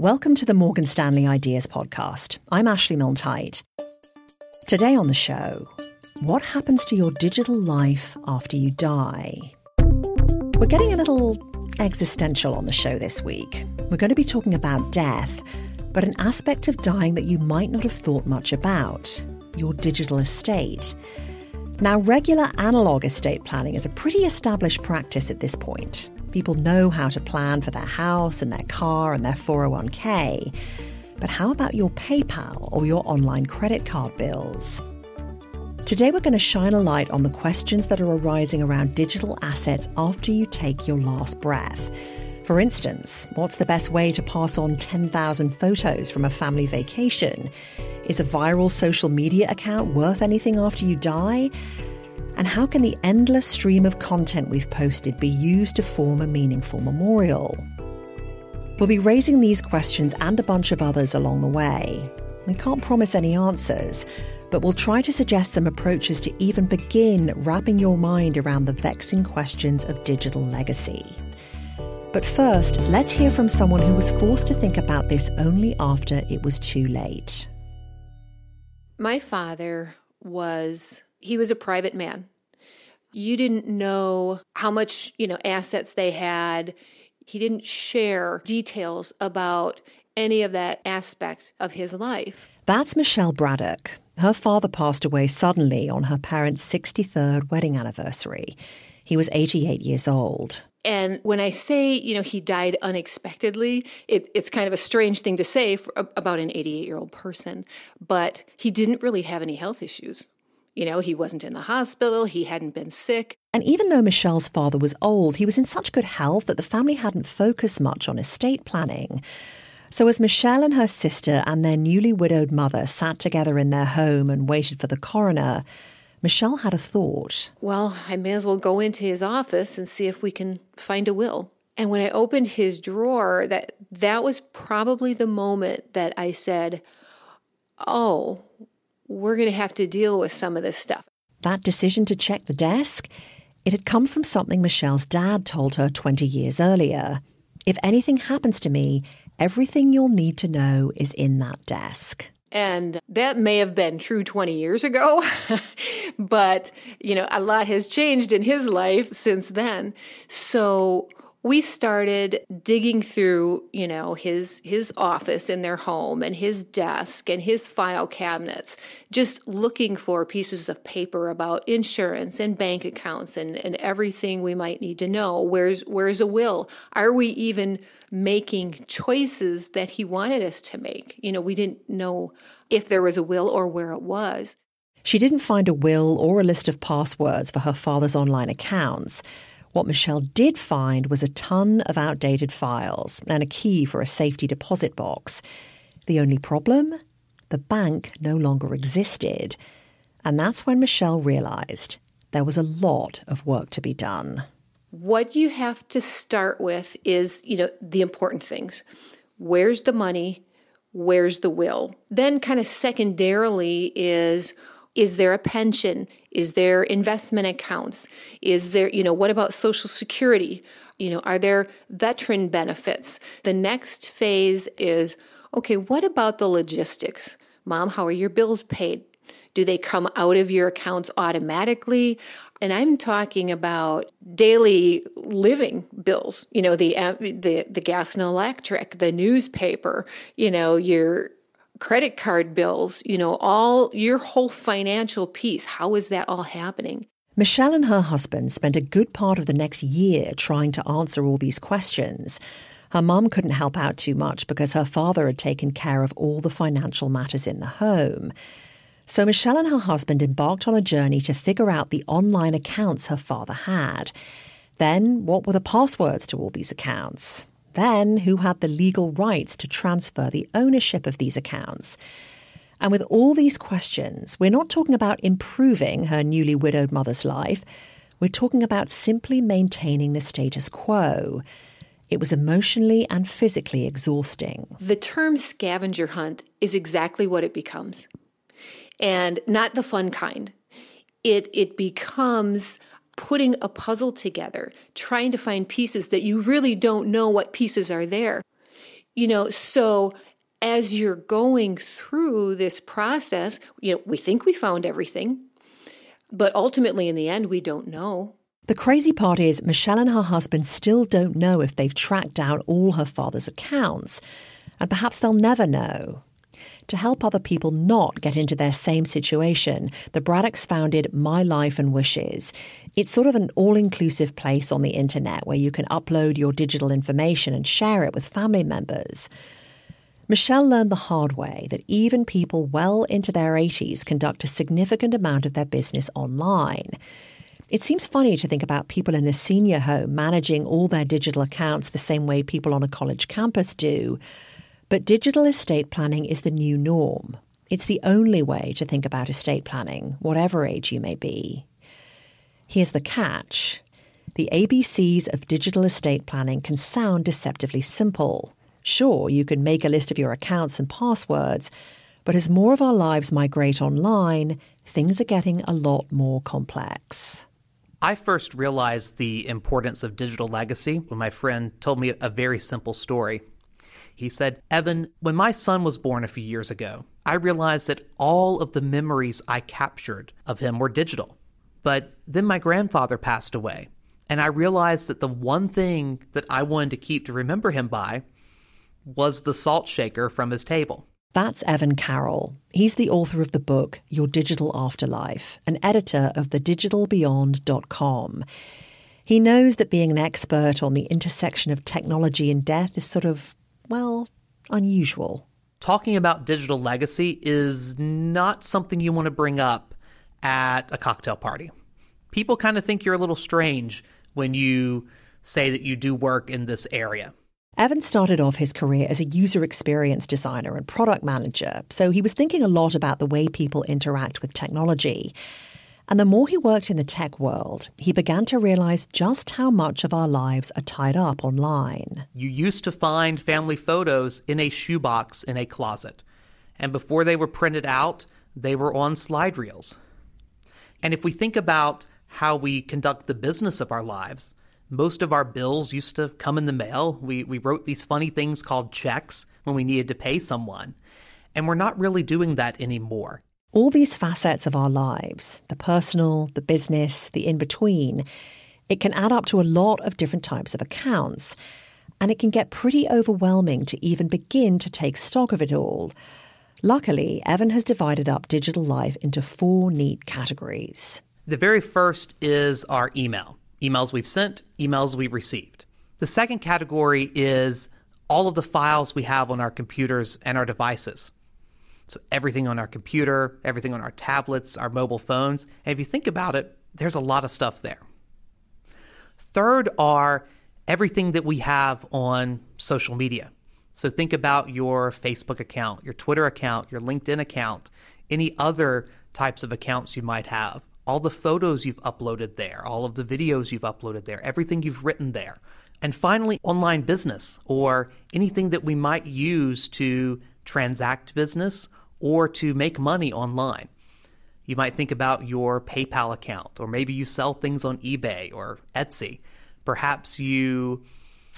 Welcome to the Morgan Stanley Ideas Podcast. I'm Ashley Milne Today on the show, what happens to your digital life after you die? We're getting a little existential on the show this week. We're going to be talking about death, but an aspect of dying that you might not have thought much about your digital estate. Now, regular analog estate planning is a pretty established practice at this point. People know how to plan for their house and their car and their 401k. But how about your PayPal or your online credit card bills? Today, we're going to shine a light on the questions that are arising around digital assets after you take your last breath. For instance, what's the best way to pass on 10,000 photos from a family vacation? Is a viral social media account worth anything after you die? And how can the endless stream of content we've posted be used to form a meaningful memorial? We'll be raising these questions and a bunch of others along the way. We can't promise any answers, but we'll try to suggest some approaches to even begin wrapping your mind around the vexing questions of digital legacy. But first, let's hear from someone who was forced to think about this only after it was too late. My father was he was a private man. You didn't know how much, you know, assets they had. He didn't share details about any of that aspect of his life. That's Michelle Braddock. Her father passed away suddenly on her parents' 63rd wedding anniversary. He was 88 years old. And when I say, you know, he died unexpectedly, it, it's kind of a strange thing to say for, about an 88 year old person, but he didn't really have any health issues. You know, he wasn't in the hospital, he hadn't been sick. And even though Michelle's father was old, he was in such good health that the family hadn't focused much on estate planning. So, as Michelle and her sister and their newly widowed mother sat together in their home and waited for the coroner, Michelle had a thought. Well, I may as well go into his office and see if we can find a will. And when I opened his drawer, that that was probably the moment that I said, "Oh, we're going to have to deal with some of this stuff." That decision to check the desk, it had come from something Michelle's dad told her 20 years earlier. If anything happens to me, everything you'll need to know is in that desk. And that may have been true 20 years ago, but you know, a lot has changed in his life since then. So we started digging through, you know, his his office in their home and his desk and his file cabinets, just looking for pieces of paper about insurance and bank accounts and, and everything we might need to know. Where's where's a will? Are we even making choices that he wanted us to make. You know, we didn't know if there was a will or where it was. She didn't find a will or a list of passwords for her father's online accounts. What Michelle did find was a ton of outdated files and a key for a safety deposit box. The only problem? The bank no longer existed. And that's when Michelle realized there was a lot of work to be done what you have to start with is, you know, the important things. Where's the money? Where's the will? Then kind of secondarily is is there a pension? Is there investment accounts? Is there, you know, what about social security? You know, are there veteran benefits? The next phase is okay, what about the logistics? Mom, how are your bills paid? Do they come out of your accounts automatically? And I'm talking about daily living bills, you know, the the the gas and electric, the newspaper, you know, your credit card bills, you know, all your whole financial piece. How is that all happening? Michelle and her husband spent a good part of the next year trying to answer all these questions. Her mom couldn't help out too much because her father had taken care of all the financial matters in the home. So Michelle and her husband embarked on a journey to figure out the online accounts her father had. Then, what were the passwords to all these accounts? Then, who had the legal rights to transfer the ownership of these accounts? And with all these questions, we're not talking about improving her newly widowed mother's life. We're talking about simply maintaining the status quo. It was emotionally and physically exhausting. The term scavenger hunt is exactly what it becomes and not the fun kind. It it becomes putting a puzzle together, trying to find pieces that you really don't know what pieces are there. You know, so as you're going through this process, you know, we think we found everything, but ultimately in the end, we don't know. The crazy part is, Michelle and her husband still don't know if they've tracked down all her father's accounts, and perhaps they'll never know. To help other people not get into their same situation, the Braddocks founded My Life and Wishes. It's sort of an all inclusive place on the internet where you can upload your digital information and share it with family members. Michelle learned the hard way that even people well into their 80s conduct a significant amount of their business online. It seems funny to think about people in a senior home managing all their digital accounts the same way people on a college campus do. But digital estate planning is the new norm. It's the only way to think about estate planning, whatever age you may be. Here's the catch the ABCs of digital estate planning can sound deceptively simple. Sure, you can make a list of your accounts and passwords, but as more of our lives migrate online, things are getting a lot more complex. I first realized the importance of digital legacy when my friend told me a very simple story. He said, Evan, when my son was born a few years ago, I realized that all of the memories I captured of him were digital. But then my grandfather passed away, and I realized that the one thing that I wanted to keep to remember him by was the salt shaker from his table. That's Evan Carroll. He's the author of the book Your Digital Afterlife, and editor of thedigitalbeyond.com. He knows that being an expert on the intersection of technology and death is sort of, well, unusual. Talking about digital legacy is not something you want to bring up at a cocktail party. People kind of think you're a little strange when you say that you do work in this area. Evan started off his career as a user experience designer and product manager, so he was thinking a lot about the way people interact with technology. And the more he worked in the tech world, he began to realize just how much of our lives are tied up online. You used to find family photos in a shoebox in a closet. And before they were printed out, they were on slide reels. And if we think about how we conduct the business of our lives, most of our bills used to come in the mail. We, we wrote these funny things called checks when we needed to pay someone. And we're not really doing that anymore. All these facets of our lives the personal, the business, the in between it can add up to a lot of different types of accounts. And it can get pretty overwhelming to even begin to take stock of it all. Luckily, Evan has divided up digital life into four neat categories. The very first is our email emails we've sent, emails we've received. The second category is all of the files we have on our computers and our devices. So, everything on our computer, everything on our tablets, our mobile phones. And if you think about it, there's a lot of stuff there. Third are everything that we have on social media. So, think about your Facebook account, your Twitter account, your LinkedIn account, any other types of accounts you might have all the photos you've uploaded there, all of the videos you've uploaded there, everything you've written there. And finally, online business or anything that we might use to transact business or to make money online. You might think about your PayPal account, or maybe you sell things on eBay or Etsy. Perhaps you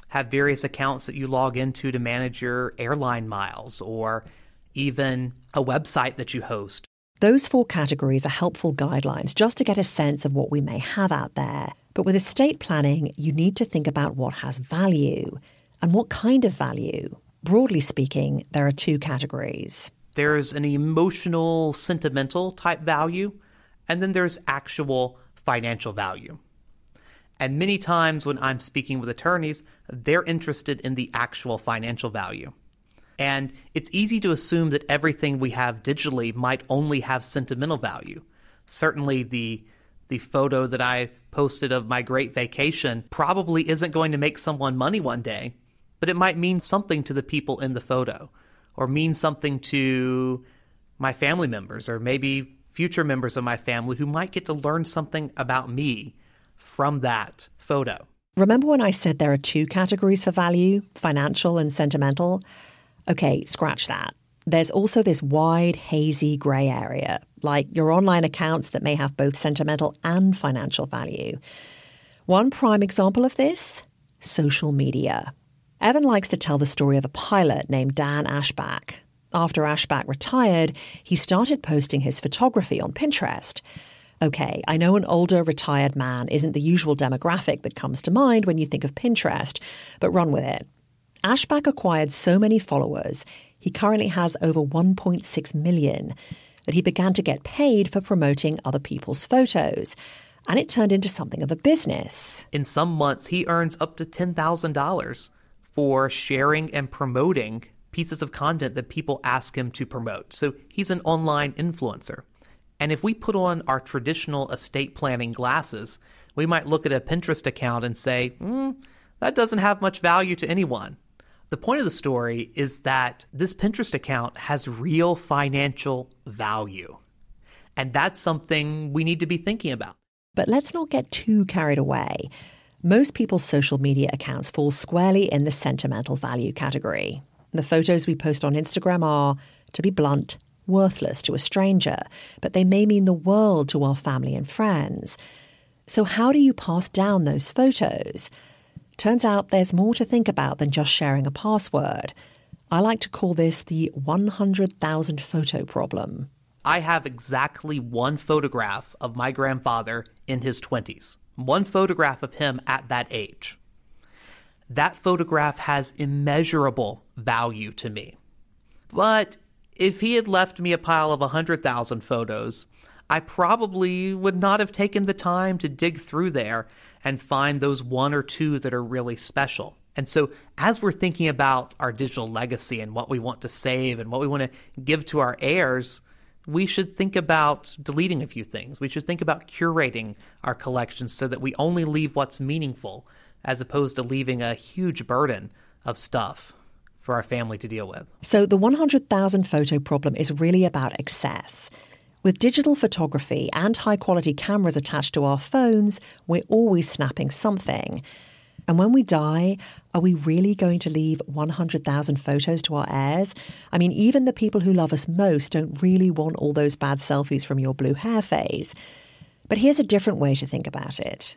have various accounts that you log into to manage your airline miles, or even a website that you host those four categories are helpful guidelines just to get a sense of what we may have out there. But with estate planning, you need to think about what has value and what kind of value. Broadly speaking, there are two categories. There's an emotional, sentimental type value, and then there's actual financial value. And many times when I'm speaking with attorneys, they're interested in the actual financial value. And it's easy to assume that everything we have digitally might only have sentimental value. Certainly, the the photo that I posted of my great vacation probably isn't going to make someone money one day, but it might mean something to the people in the photo or mean something to my family members or maybe future members of my family who might get to learn something about me from that photo. Remember when I said there are two categories for value financial and sentimental? Okay, scratch that. There's also this wide, hazy grey area, like your online accounts that may have both sentimental and financial value. One prime example of this social media. Evan likes to tell the story of a pilot named Dan Ashback. After Ashback retired, he started posting his photography on Pinterest. Okay, I know an older retired man isn't the usual demographic that comes to mind when you think of Pinterest, but run with it. Ashback acquired so many followers, he currently has over 1.6 million, that he began to get paid for promoting other people's photos. And it turned into something of a business. In some months, he earns up to $10,000 for sharing and promoting pieces of content that people ask him to promote. So he's an online influencer. And if we put on our traditional estate planning glasses, we might look at a Pinterest account and say, mm, that doesn't have much value to anyone. The point of the story is that this Pinterest account has real financial value. And that's something we need to be thinking about. But let's not get too carried away. Most people's social media accounts fall squarely in the sentimental value category. The photos we post on Instagram are, to be blunt, worthless to a stranger, but they may mean the world to our family and friends. So, how do you pass down those photos? Turns out there's more to think about than just sharing a password. I like to call this the 100,000 photo problem. I have exactly one photograph of my grandfather in his 20s, one photograph of him at that age. That photograph has immeasurable value to me. But if he had left me a pile of 100,000 photos, I probably would not have taken the time to dig through there and find those one or two that are really special. And so, as we're thinking about our digital legacy and what we want to save and what we want to give to our heirs, we should think about deleting a few things. We should think about curating our collections so that we only leave what's meaningful as opposed to leaving a huge burden of stuff for our family to deal with. So, the 100,000 photo problem is really about excess. With digital photography and high quality cameras attached to our phones, we're always snapping something. And when we die, are we really going to leave 100,000 photos to our heirs? I mean, even the people who love us most don't really want all those bad selfies from your blue hair phase. But here's a different way to think about it.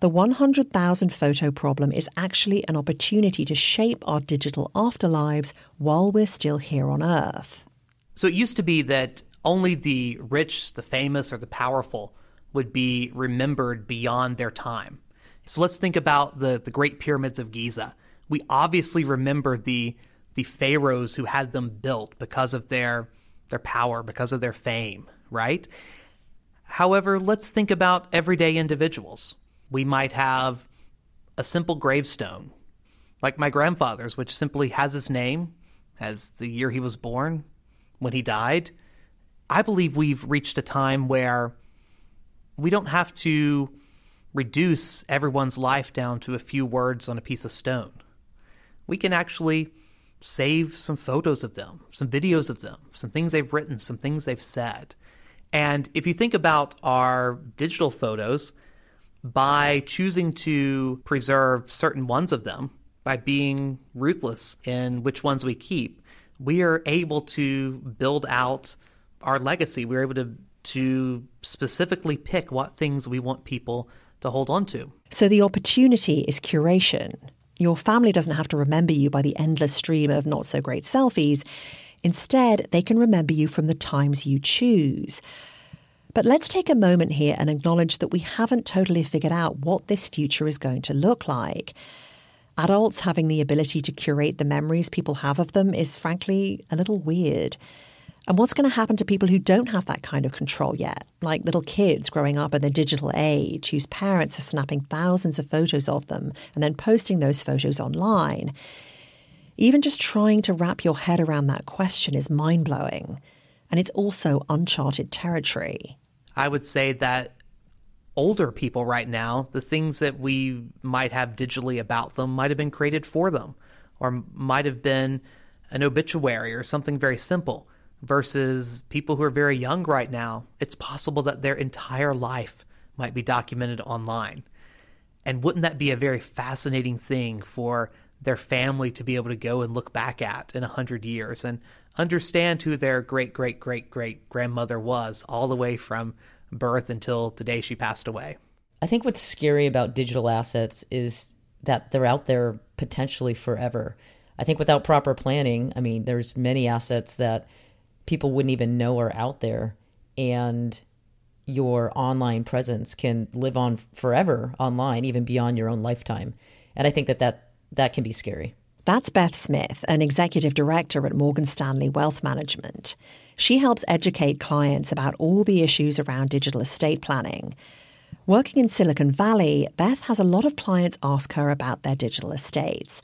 The 100,000 photo problem is actually an opportunity to shape our digital afterlives while we're still here on Earth. So it used to be that only the rich, the famous, or the powerful would be remembered beyond their time. So let's think about the, the Great Pyramids of Giza. We obviously remember the the pharaohs who had them built because of their their power, because of their fame, right? However, let's think about everyday individuals. We might have a simple gravestone, like my grandfather's, which simply has his name, as the year he was born, when he died, I believe we've reached a time where we don't have to reduce everyone's life down to a few words on a piece of stone. We can actually save some photos of them, some videos of them, some things they've written, some things they've said. And if you think about our digital photos, by choosing to preserve certain ones of them, by being ruthless in which ones we keep, we are able to build out our legacy. We are able to to specifically pick what things we want people to hold on to. So the opportunity is curation. Your family doesn't have to remember you by the endless stream of not so great selfies. Instead, they can remember you from the times you choose. But let's take a moment here and acknowledge that we haven't totally figured out what this future is going to look like. Adults having the ability to curate the memories people have of them is frankly a little weird. And what's going to happen to people who don't have that kind of control yet, like little kids growing up in the digital age whose parents are snapping thousands of photos of them and then posting those photos online? Even just trying to wrap your head around that question is mind blowing. And it's also uncharted territory. I would say that older people right now, the things that we might have digitally about them might have been created for them or might have been an obituary or something very simple versus people who are very young right now, it's possible that their entire life might be documented online. And wouldn't that be a very fascinating thing for their family to be able to go and look back at in a hundred years and understand who their great great great great grandmother was all the way from birth until the day she passed away? I think what's scary about digital assets is that they're out there potentially forever. I think without proper planning, I mean, there's many assets that people wouldn't even know are out there. And your online presence can live on forever online, even beyond your own lifetime. And I think that that, that can be scary. That's Beth Smith, an executive director at Morgan Stanley Wealth Management. She helps educate clients about all the issues around digital estate planning. Working in Silicon Valley, Beth has a lot of clients ask her about their digital estates.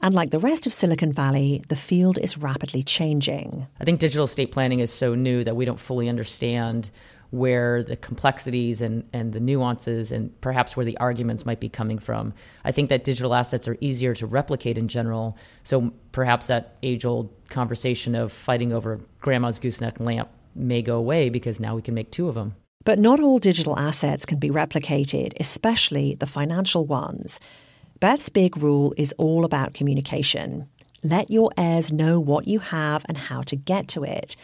And like the rest of Silicon Valley, the field is rapidly changing. I think digital estate planning is so new that we don't fully understand where the complexities and, and the nuances and perhaps where the arguments might be coming from. I think that digital assets are easier to replicate in general. So perhaps that age old conversation of fighting over grandma's gooseneck lamp may go away because now we can make two of them. But not all digital assets can be replicated, especially the financial ones. Beth's big rule is all about communication. Let your heirs know what you have and how to get to it.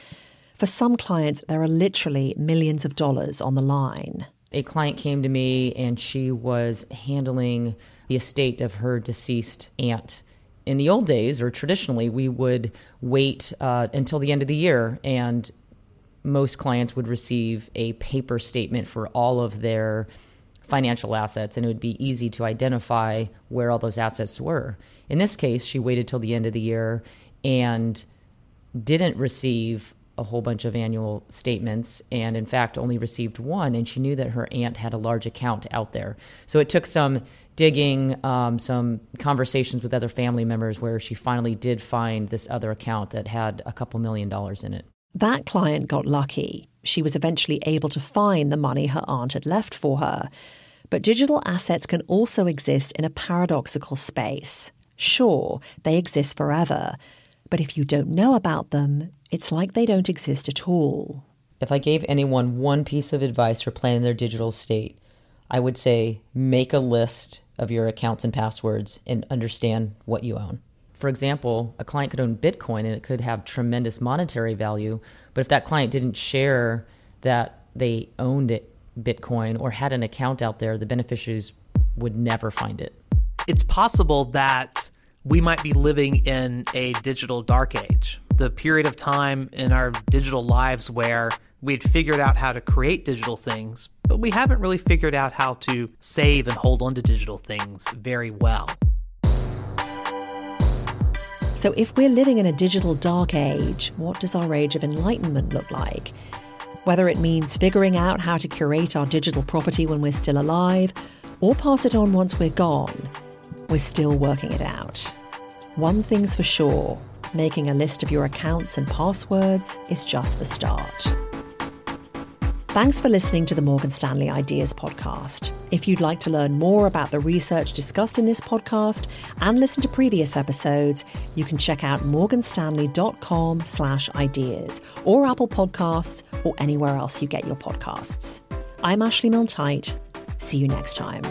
For some clients, there are literally millions of dollars on the line. A client came to me and she was handling the estate of her deceased aunt. In the old days, or traditionally, we would wait uh, until the end of the year and most clients would receive a paper statement for all of their financial assets, and it would be easy to identify where all those assets were. In this case, she waited till the end of the year and didn't receive a whole bunch of annual statements and in fact only received one and she knew that her aunt had a large account out there so it took some digging um, some conversations with other family members where she finally did find this other account that had a couple million dollars in it that client got lucky she was eventually able to find the money her aunt had left for her. But digital assets can also exist in a paradoxical space. Sure, they exist forever, but if you don't know about them, it's like they don't exist at all. If I gave anyone one piece of advice for planning their digital state, I would say make a list of your accounts and passwords and understand what you own. For example, a client could own Bitcoin and it could have tremendous monetary value, but if that client didn't share that they owned it, Bitcoin or had an account out there, the beneficiaries would never find it. It's possible that we might be living in a digital dark age, the period of time in our digital lives where we'd figured out how to create digital things, but we haven't really figured out how to save and hold on to digital things very well. So, if we're living in a digital dark age, what does our age of enlightenment look like? Whether it means figuring out how to curate our digital property when we're still alive, or pass it on once we're gone, we're still working it out. One thing's for sure making a list of your accounts and passwords is just the start. Thanks for listening to the Morgan Stanley Ideas Podcast. If you'd like to learn more about the research discussed in this podcast and listen to previous episodes, you can check out morganstanley.com slash ideas or Apple Podcasts or anywhere else you get your podcasts. I'm Ashley Milne See you next time.